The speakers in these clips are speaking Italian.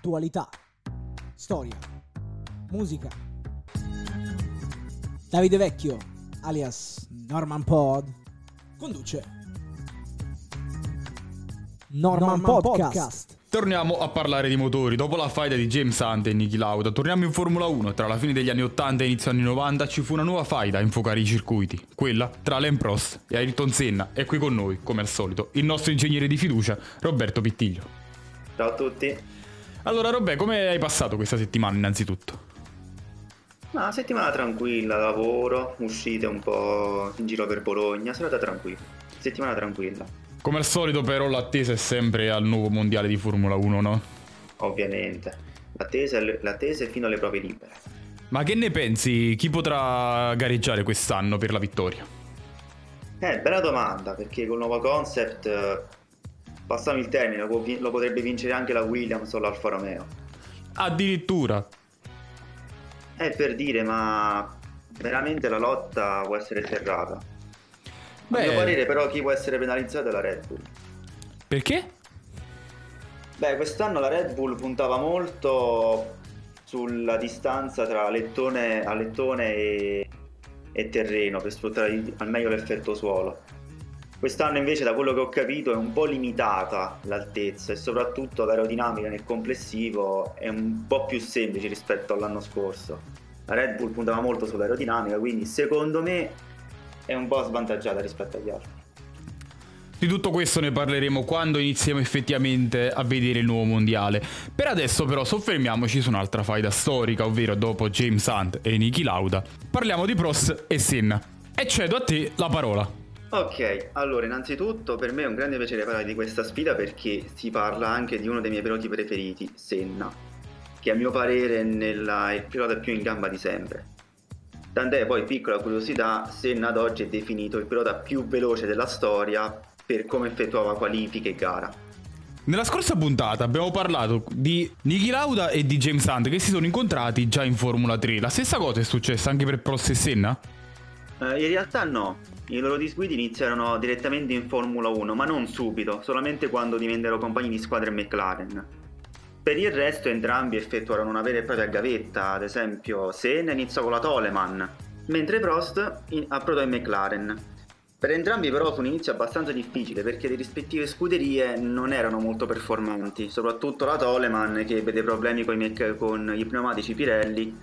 attualità, storia, musica. Davide Vecchio, alias Norman Pod, conduce Norman, Norman Podcast. Torniamo a parlare di motori. Dopo la faida di James Hunt e Niki Lauda, torniamo in Formula 1. Tra la fine degli anni 80 e inizio anni 90 ci fu una nuova faida a infuocare i circuiti, quella tra Alain Prost e Ayrton Senna. E qui con noi, come al solito, il nostro ingegnere di fiducia, Roberto Pittiglio. Ciao a tutti. Allora, Robè, come hai passato questa settimana innanzitutto? Una settimana tranquilla, lavoro, uscite un po' in giro per Bologna, serata tranquilla. Settimana tranquilla, Come al solito, però, l'attesa è sempre al nuovo mondiale di Formula 1, no? ovviamente. L'attesa, l'attesa è fino alle prove libere. Ma che ne pensi? Chi potrà gareggiare quest'anno per la vittoria? Eh, bella domanda, perché col nuovo concept, passami il termine, lo, lo potrebbe vincere anche la Williams o l'Alfa Romeo. Addirittura. È per dire, ma veramente la lotta può essere serrata. A mio Beh, parere però chi può essere penalizzato è la Red Bull. perché? Beh, quest'anno la Red Bull puntava molto sulla distanza tra lettone, a lettone e, e terreno per sfruttare al meglio l'effetto suolo. Quest'anno invece, da quello che ho capito, è un po' limitata l'altezza e soprattutto l'aerodinamica nel complessivo è un po' più semplice rispetto all'anno scorso. La Red Bull puntava molto sull'aerodinamica, quindi secondo me è un po' svantaggiata rispetto agli altri. Di tutto questo ne parleremo quando iniziamo effettivamente a vedere il nuovo mondiale. Per adesso però soffermiamoci su un'altra faida storica, ovvero dopo James Hunt e Niki Lauda. Parliamo di Prost e Senna. E cedo a te la parola. Ok, allora innanzitutto per me è un grande piacere parlare di questa sfida perché si parla anche di uno dei miei piloti preferiti, Senna, che a mio parere nella- è il pilota più in gamba di sempre. Tant'è poi, piccola curiosità, Senna ad oggi è definito il pilota più veloce della storia per come effettuava qualifiche e gara. Nella scorsa puntata abbiamo parlato di Niki Lauda e di James Hunt che si sono incontrati già in Formula 3. La stessa cosa è successa anche per Prost e Senna? Eh, in realtà no, i loro disguidi iniziarono direttamente in Formula 1, ma non subito, solamente quando divennero compagni di squadra McLaren. Per il resto entrambi effettuarono una vera e propria gavetta, ad esempio Senna iniziò con la Toleman, mentre Prost in- approdò in McLaren. Per entrambi però fu un inizio abbastanza difficile perché le rispettive scuderie non erano molto performanti, soprattutto la Toleman che ebbe dei problemi con i, con i pneumatici Pirelli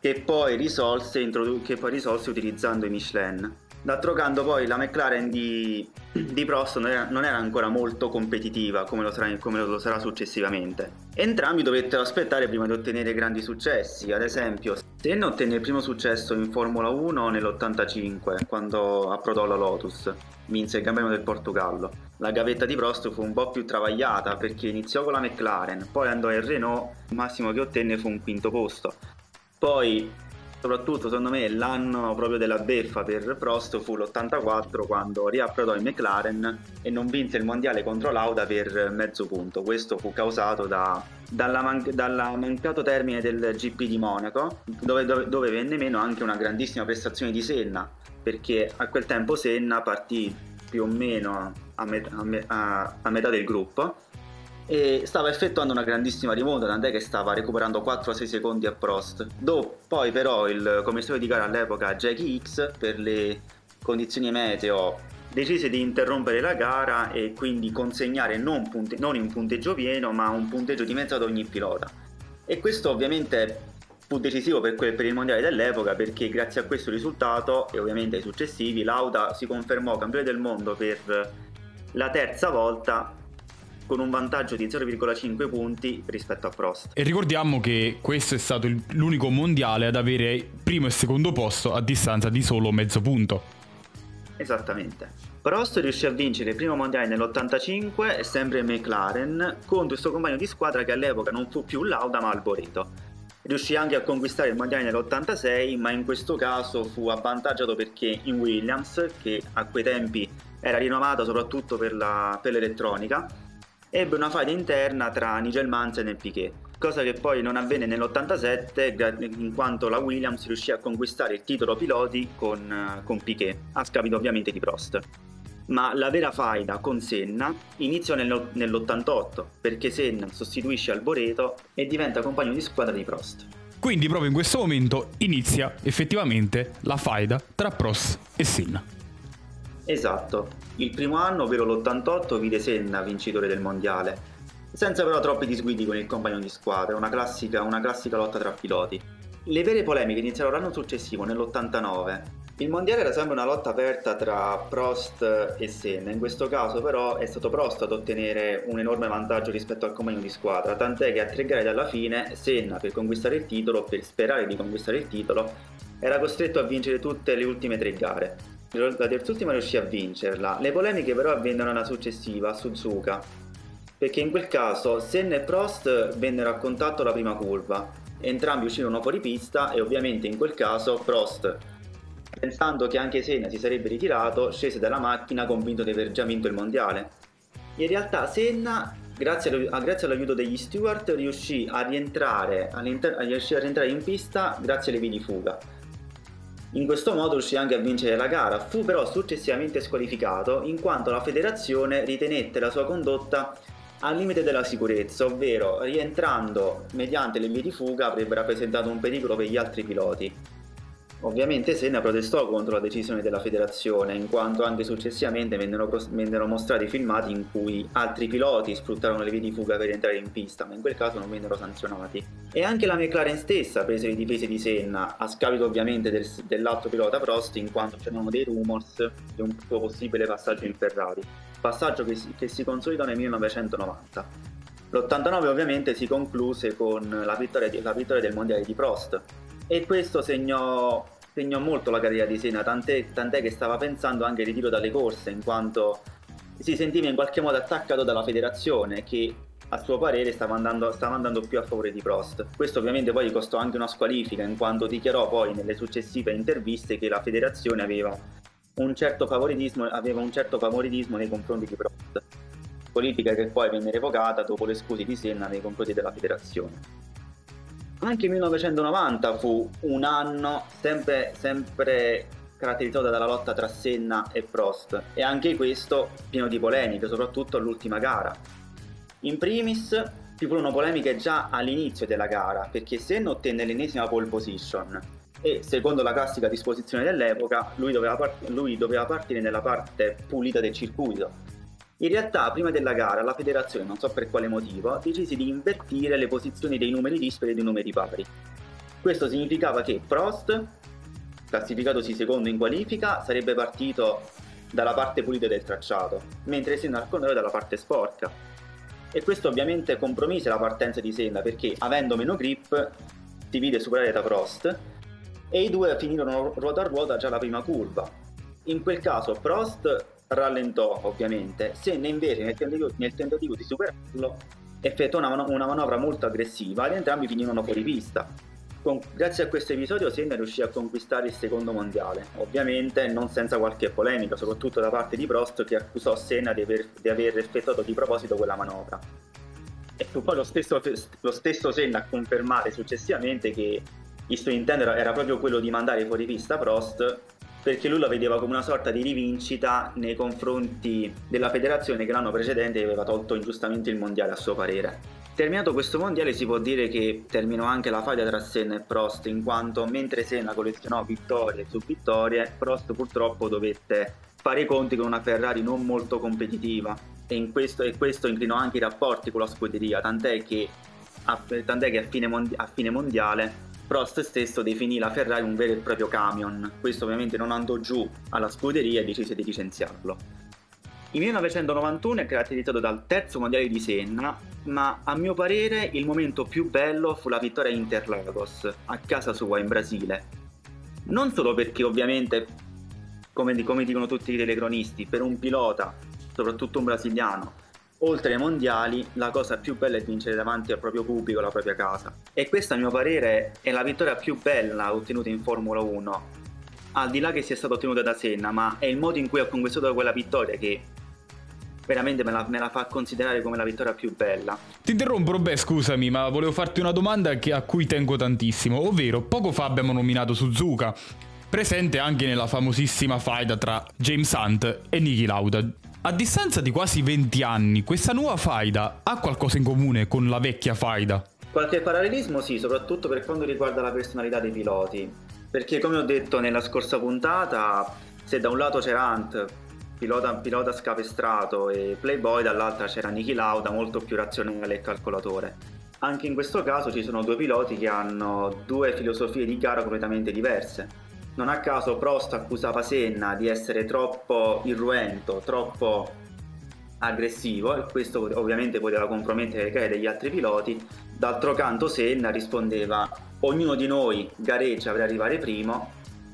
che poi risolse, introdu- che poi risolse utilizzando i Michelin. D'altro canto poi la McLaren di, di Prost non era, non era ancora molto competitiva come lo, sarà, come lo sarà successivamente. Entrambi dovettero aspettare prima di ottenere grandi successi, ad esempio Senna ottenne il primo successo in Formula 1 nell'85 quando approdò la Lotus, vinse il Premio del Portogallo. La gavetta di Prost fu un po' più travagliata perché iniziò con la McLaren, poi andò in Renault, il massimo che ottenne fu un quinto posto. Poi, soprattutto secondo me, l'anno proprio della beffa per Prost fu l'84 quando riapprodò in McLaren e non vinse il mondiale contro Lauda per mezzo punto. Questo fu causato da, dalla man- dal mancato termine del GP di Monaco, dove, dove- dove venne meno anche una grandissima prestazione di Senna, perché a quel tempo Senna partì più o meno a, met- a me- a- a metà del gruppo e stava effettuando una grandissima rimonta, tant'è che stava recuperando 4-6 secondi a Prost. Do- poi però il commissario di gara all'epoca, Jackie X, per le condizioni meteo, decise di interrompere la gara e quindi consegnare non, punte- non un punteggio pieno, ma un punteggio dimezzato ad ogni pilota. E questo ovviamente fu decisivo per, que- per il mondiale dell'epoca perché grazie a questo risultato e ovviamente ai successivi, Lauda si confermò campione del mondo per la terza volta con un vantaggio di 0,5 punti rispetto a Prost. E ricordiamo che questo è stato il- l'unico mondiale ad avere primo e secondo posto a distanza di solo mezzo punto. Esattamente. Prost riuscì a vincere il primo mondiale nell'85 e sempre in McLaren contro il suo compagno di squadra che all'epoca non fu più Lauda ma Alboreto. Riuscì anche a conquistare il mondiale nell'86 ma in questo caso fu avvantaggiato perché in Williams, che a quei tempi era rinomata soprattutto per, la- per l'elettronica, ebbe una faida interna tra Nigel Mansell e Piquet, cosa che poi non avvenne nell'87 gra- in quanto la Williams riuscì a conquistare il titolo piloti con, con Piquet, a scapito ovviamente di Prost. Ma la vera faida con Senna inizia nell'88 perché Senna sostituisce Alboreto e diventa compagno di squadra di Prost. Quindi proprio in questo momento inizia effettivamente la faida tra Prost e Senna. Esatto, il primo anno, ovvero l'88, vide Senna vincitore del mondiale, senza però troppi disguidi con il compagno di squadra, una classica, una classica lotta tra piloti. Le vere polemiche iniziarono l'anno successivo, nell'89, il mondiale era sempre una lotta aperta tra Prost e Senna, in questo caso però è stato Prost ad ottenere un enorme vantaggio rispetto al compagno di squadra, tant'è che a tre gare dalla fine Senna per conquistare il titolo, per sperare di conquistare il titolo, era costretto a vincere tutte le ultime tre gare. La terzultima riuscì a vincerla, le polemiche però avvennero nella successiva, a Suzuka, perché in quel caso Senna e Prost vennero a contatto alla prima curva, entrambi uscirono fuori pista e ovviamente in quel caso Prost pensando che anche Senna si sarebbe ritirato, scese dalla macchina convinto di aver già vinto il mondiale. In realtà Senna, grazie, all'aiuto degli Stewart, riuscì a riuscì a rientrare in pista grazie alle vie di fuga. In questo modo riuscì anche a vincere la gara, fu però successivamente squalificato in quanto la federazione ritenette la sua condotta al limite della sicurezza, ovvero rientrando mediante le vie di fuga avrebbe rappresentato un pericolo per gli altri piloti. Ovviamente Senna protestò contro la decisione della federazione, in quanto anche successivamente vennero, vennero, mostrati filmati in cui altri piloti sfruttarono le vie di fuga per entrare in pista, ma in quel caso non vennero sanzionati. E anche la McLaren stessa prese le difese di Senna, a scapito ovviamente del, dell'altro pilota Prost, in quanto c'erano dei rumors di un suo possibile passaggio in Ferrari, passaggio che si, che si consolidò nel 1990. L'89 ovviamente si concluse con la vittoria, la vittoria del mondiale di Prost, e questo segnò, segnò molto la carriera di Senna, tant'è, tant'è, che stava pensando anche al ritiro dalle corse, in quanto si sentiva in qualche modo attaccato dalla federazione che a suo parere stava andando, stava andando più a favore di Prost. Questo ovviamente poi gli costò anche una squalifica, in quanto dichiarò poi nelle successive interviste che la federazione aveva un certo favoritismo, aveva un certo favoritismo nei confronti di Prost. Politica che poi venne revocata dopo le scuse di Senna nei confronti della federazione. Anche il 1990 fu un anno sempre, sempre caratterizzato dalla lotta tra Senna e Prost e anche questo pieno di polemiche, soprattutto all'ultima gara. In primis ci furono polemiche già all'inizio della gara perché Senna ottenne l'ennesima pole position e secondo la classica disposizione dell'epoca lui doveva, part- lui doveva partire nella parte pulita del circuito in realtà, prima della gara, la federazione, non so per quale motivo, decise di invertire le posizioni dei numeri dispari e dei numeri pari. Questo significava che Prost, classificatosi secondo in qualifica, sarebbe partito dalla parte pulita del tracciato, mentre Senna al contrario dalla parte sporca. E questo ovviamente compromise la partenza di Senna perché, avendo meno grip, si vide superare da Prost e i due finirono ruota a ruota già la prima curva. In quel caso Prost rallentò ovviamente, Senna invece nel tentativo, nel tentativo di superarlo effettuò una, una, manovra molto aggressiva ed entrambi finirono fuori pista. Con, grazie a questo episodio Senna riuscì a conquistare il secondo mondiale, ovviamente non senza qualche polemica, soprattutto da parte di Prost che accusò Senna di aver, di aver effettuato di proposito quella manovra. E fu poi lo stesso, lo stesso Senna a confermare successivamente che il suo intento era proprio quello di mandare fuori pista Prost perché lui la vedeva come una sorta di rivincita nei confronti della federazione che l'anno precedente aveva tolto ingiustamente il mondiale a suo parere. Terminato questo mondiale si può dire che terminò anche la faida tra Senna e Prost, in quanto mentre Senna collezionò vittorie su vittorie, Prost purtroppo dovette fare i conti con una Ferrari non molto competitiva e, in questo, e questo inclinò anche i rapporti con la scuderia, tant'è che a, tant'è che a fine, mondi- a fine mondiale Prost stesso definì la Ferrari un vero e proprio camion, questo ovviamente non andò giù alla scuderia e decise di licenziarlo. Il 1991 è caratterizzato dal terzo mondiale di Senna, ma a mio parere il momento più bello fu la vittoria a Interlagos, a casa sua in Brasile. Non solo perché ovviamente, come, come dicono tutti i telecronisti, per un pilota, soprattutto un brasiliano, oltre ai mondiali, la cosa più bella è vincere davanti al proprio pubblico, alla propria casa. E questa, a mio parere, è la vittoria più bella ottenuta in Formula 1. Al di là che sia stata ottenuta da Senna, ma è il modo in cui ha conquistato quella vittoria che veramente me la, me la, fa considerare come la vittoria più bella. Ti interrompo, beh, scusami, ma volevo farti una domanda che, a cui tengo tantissimo, ovvero poco fa abbiamo nominato Suzuka. presente anche nella famosissima faida tra James Hunt e Niki Lauda. A distanza di quasi 20 anni, questa nuova faida ha qualcosa in comune con la vecchia faida? Qualche parallelismo sì, soprattutto per quanto riguarda la personalità dei piloti. Perché come ho detto nella scorsa puntata, se da un lato c'era Hunt, pilota, pilota scapestrato e Playboy, dall'altra c'era Niki Lauda, molto più razionale e calcolatore. Anche in questo caso ci sono due piloti che hanno due filosofie di gara completamente diverse. Non a caso Prost accusava Senna di essere troppo irruento, troppo aggressivo e questo ovviamente poteva compromettere le gare degli altri piloti. D'altro canto Senna rispondeva ognuno di noi gareggia per arrivare primo,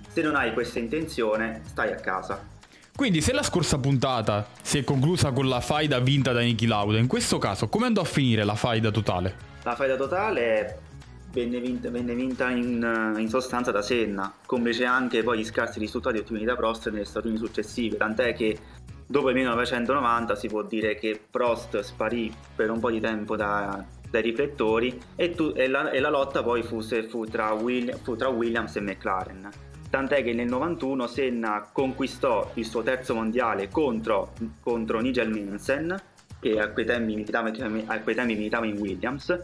se non hai questa intenzione stai a casa. Quindi se la scorsa puntata si è conclusa con la faida vinta da Niki Lauda, in questo caso come andò a finire la faida totale? La faida totale venne vinta, venne vinta in, in, sostanza da Senna, complice anche poi gli scarsi risultati ottenuti da Prost nelle stagioni successive, tant'è che dopo il 1990 si può dire che Prost sparì per un po' di tempo da, dai riflettori e, tu, e, la, e, la, lotta poi fu, fu, tra Will, fu, tra Williams e McLaren. Tant'è che nel 91 Senna conquistò il suo terzo mondiale contro, contro Nigel Mansen che a quei tempi militava in Williams,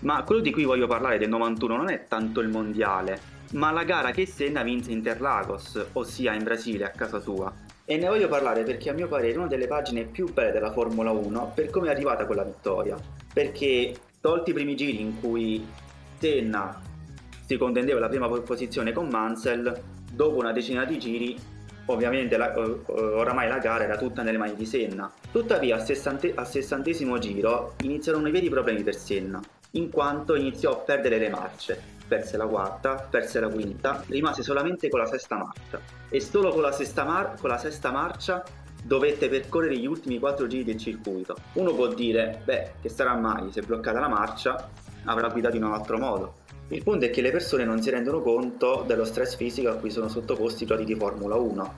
ma quello di cui voglio parlare del 91 non è tanto il mondiale, ma la gara che Senna vinse in Interlagos, ossia in Brasile, a casa sua. E ne voglio parlare perché a mio parere è una delle pagine più belle della Formula 1 per come è arrivata quella vittoria. Perché tolti i primi giri in cui Senna si contendeva la prima posizione con Mansell, dopo una decina di giri Ovviamente la, oramai la gara era tutta nelle mani di Senna. Tuttavia al, sessante, al sessantesimo giro iniziarono i veri problemi per Senna, in quanto iniziò a perdere le marce. Perse la quarta, perse la quinta, rimase solamente con la sesta marcia. E solo con la sesta, mar- con la sesta marcia dovette percorrere gli ultimi quattro giri del circuito. Uno può dire, beh, che sarà mai, se è bloccata la marcia, avrà guidato in un altro modo. Il punto è che le persone non si rendono conto dello stress fisico a cui sono sottoposti i piloti di Formula 1.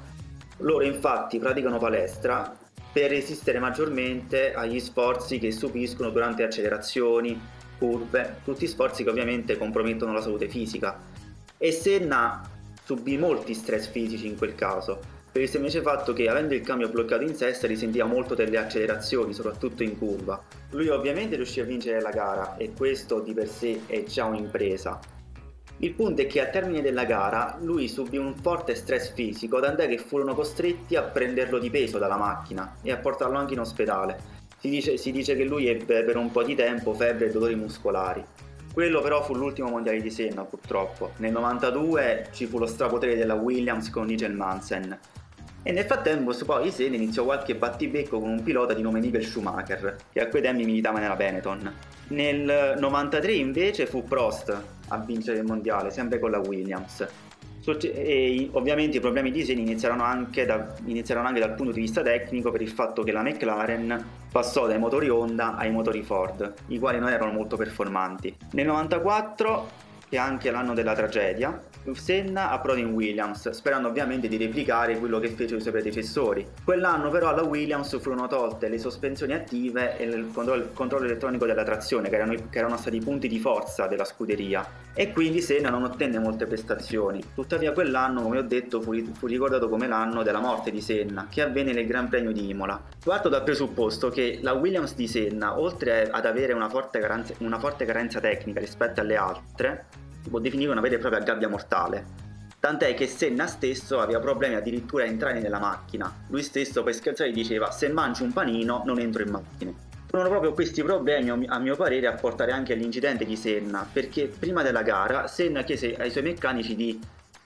Loro infatti praticano palestra per resistere maggiormente agli sforzi che subiscono durante accelerazioni, curve, tutti sforzi che ovviamente compromettono la salute fisica. E Senna subì molti stress fisici in quel caso, per il semplice fatto che avendo il cambio bloccato in sesta risentiva molto delle accelerazioni, soprattutto in curva. Lui ovviamente riuscì a vincere la gara e questo di per sé è già un'impresa. Il punto è che al termine della gara lui subì un forte stress fisico, tant'è che furono costretti a prenderlo di peso dalla macchina e a portarlo anche in ospedale. Si dice, si dice che lui ebbe per un po' di tempo febbre e dolori muscolari. Quello però fu l'ultimo mondiale di Senna purtroppo. Nel 92 ci fu lo strapotere della Williams con Nigel Mansen e nel frattempo poi Senna iniziò qualche battibecco con un pilota di nome Nigel Schumacher, che a quei tempi militava nella Benetton. Nel 93 invece fu Prost a vincere il mondiale, sempre con la Williams. E ovviamente i problemi di Senna iniziarono anche, da, iniziarono anche dal punto di vista tecnico per il fatto che la McLaren passò dai motori Honda ai motori Ford, i quali non erano molto performanti. Nel 94 è anche l'anno della tragedia, Senna approda in Williams, sperando ovviamente di replicare quello che fecero i suoi predecessori. Quell'anno però alla Williams furono tolte le sospensioni attive e il controllo, controllo elettronico della trazione, che erano, che erano, stati i punti di forza della scuderia, e quindi Senna non ottenne molte prestazioni. Tuttavia quell'anno, come ho detto, fu, fu ricordato come l'anno della morte di Senna, che avvenne nel Gran Premio di Imola. Parto dal presupposto che la Williams di Senna, oltre ad avere una forte carenza, una forte carenza tecnica rispetto alle altre, si può definire una vera e propria gabbia mortale. Tant'è che Senna stesso aveva problemi addirittura a entrare nella macchina. Lui stesso per scherzare diceva se mangio un panino non entro in macchina. Furono proprio questi problemi, a mio parere, a portare anche all'incidente di Senna, perché prima della gara Senna chiese ai suoi meccanici di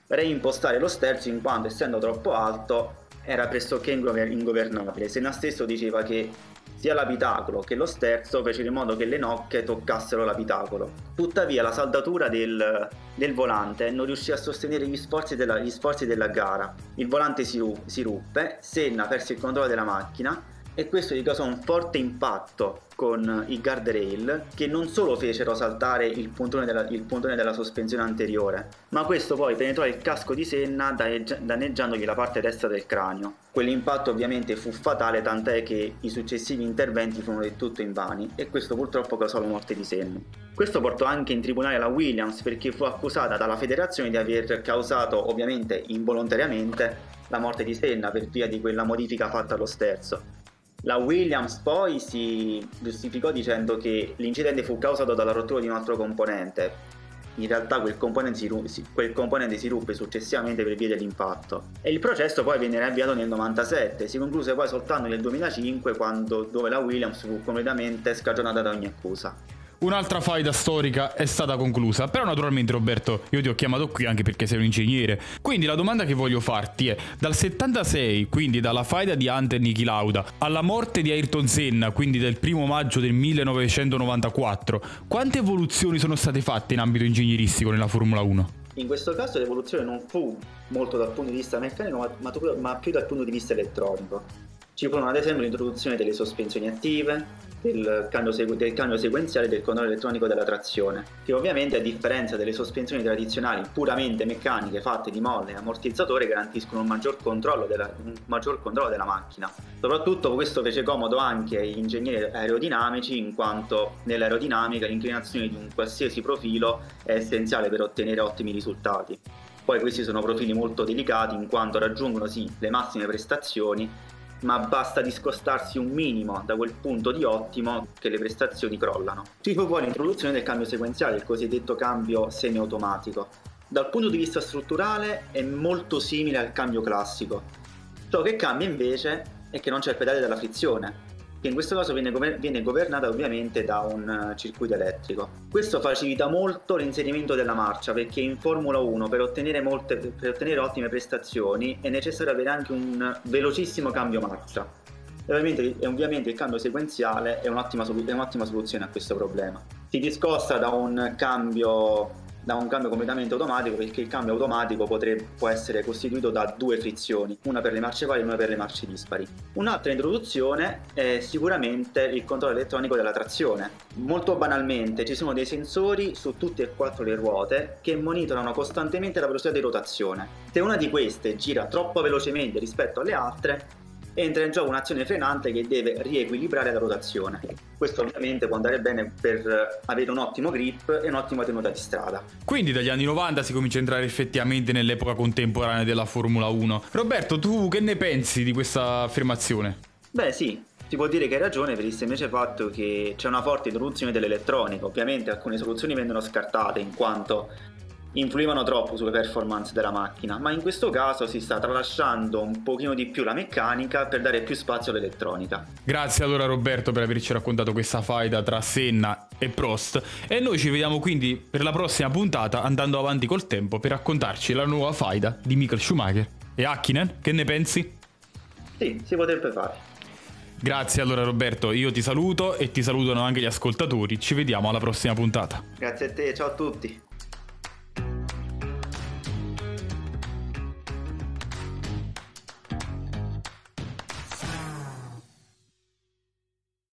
reimpostare lo sterzo in quanto essendo troppo alto era pressoché ingovernabile. Senna stesso diceva che sia l'abitacolo che lo sterzo fecero in modo che le nocche toccassero l'abitacolo. Tuttavia la saldatura del, del volante non riuscì a sostenere gli sforzi della, gli sforzi della gara. Il volante si, si ruppe, Senna perse il controllo della macchina e questo gli causò un forte impatto con i guardrail che non solo fecero saltare il puntone della, il puntone della sospensione anteriore, ma questo poi penetrò il casco di Senna danneggiandogli la parte destra del cranio. Quell'impatto ovviamente fu fatale tant'è che i successivi interventi furono del tutto invani e questo purtroppo causò la morte di Senna. Questo portò anche in tribunale la Williams perché fu accusata dalla federazione di aver causato ovviamente involontariamente la morte di Senna per via di quella modifica fatta allo sterzo la Williams poi si giustificò dicendo che l'incidente fu causato dalla rottura di un altro componente. In realtà quel componente si, quel componente si ruppe successivamente per via dell'impatto. E il processo poi venne avviato nel 97, si concluse poi soltanto nel 2005 quando, dove la Williams fu completamente scagionata da ogni accusa. Un'altra faida storica è stata conclusa, però naturalmente Roberto io ti ho chiamato qui anche perché sei un ingegnere. Quindi la domanda che voglio farti è, dal 76, quindi dalla faida di Hunter Niki Lauda, alla morte di Ayrton Senna, quindi del primo maggio del 1994, quante evoluzioni sono state fatte in ambito ingegneristico nella Formula 1? In questo caso l'evoluzione non fu molto dal punto di vista meccanico, ma, ma più dal punto di vista elettronico. Ci furono ad esempio l'introduzione delle sospensioni attive, del cambio, del cambio sequenziale del controllo elettronico della trazione, che ovviamente a differenza delle sospensioni tradizionali puramente meccaniche fatte di molle e ammortizzatore garantiscono un maggior della, un maggior controllo della macchina. Soprattutto questo fece comodo anche agli ingegneri aerodinamici in quanto nell'aerodinamica l'inclinazione di un qualsiasi profilo è essenziale per ottenere ottimi risultati. Poi questi sono profili molto delicati in quanto raggiungono sì le massime prestazioni ma basta discostarsi un minimo da quel punto di ottimo che le prestazioni crollano. Fu poi l'introduzione del cambio sequenziale, il cosiddetto cambio semiautomatico. Dal punto di vista strutturale è molto simile al cambio classico. Ciò che cambia invece è che non c'è il pedale della frizione, che in questo caso viene, gover- viene, governata ovviamente da un uh, circuito elettrico. Questo facilita molto l'inserimento della marcia perché in Formula 1 per ottenere, molte, per ottenere ottime prestazioni è necessario avere anche un velocissimo cambio marcia. E ovviamente, e ovviamente il cambio sequenziale è un'ottima, è un'ottima soluzione a questo problema. Si discosta da un cambio da un cambio completamente automatico perché il cambio automatico potrebbe, può essere costituito da due frizioni, una per le marce pari e una per le marce dispari. Un'altra introduzione è sicuramente il controllo elettronico della trazione. Molto banalmente ci sono dei sensori su tutte e quattro le ruote che monitorano costantemente la velocità di rotazione. Se una di queste gira troppo velocemente rispetto alle altre, entra in gioco un'azione frenante che deve riequilibrare la rotazione. Questo ovviamente può andare bene per avere un ottimo grip e un'ottima tenuta di strada. Quindi dagli anni 90 si comincia a entrare effettivamente nell'epoca contemporanea della Formula 1. Roberto, tu che ne pensi di questa affermazione? Beh sì, si può dire che hai ragione per il semplice fatto che c'è una forte introduzione dell'elettronica. Ovviamente alcune soluzioni vengono scartate in quanto influivano troppo sulle performance della macchina, ma in questo caso si sta tralasciando un pochino di più la meccanica per dare più spazio all'elettronica. Grazie allora Roberto per averci raccontato questa faida tra Senna e Prost e noi ci vediamo quindi per la prossima puntata andando avanti col tempo per raccontarci la nuova faida di Michael Schumacher. E Hakkinen, che ne pensi? Sì, si potrebbe fare. Grazie allora Roberto, io ti saluto e ti salutano anche gli ascoltatori, ci vediamo alla prossima puntata. Grazie a te, ciao a tutti.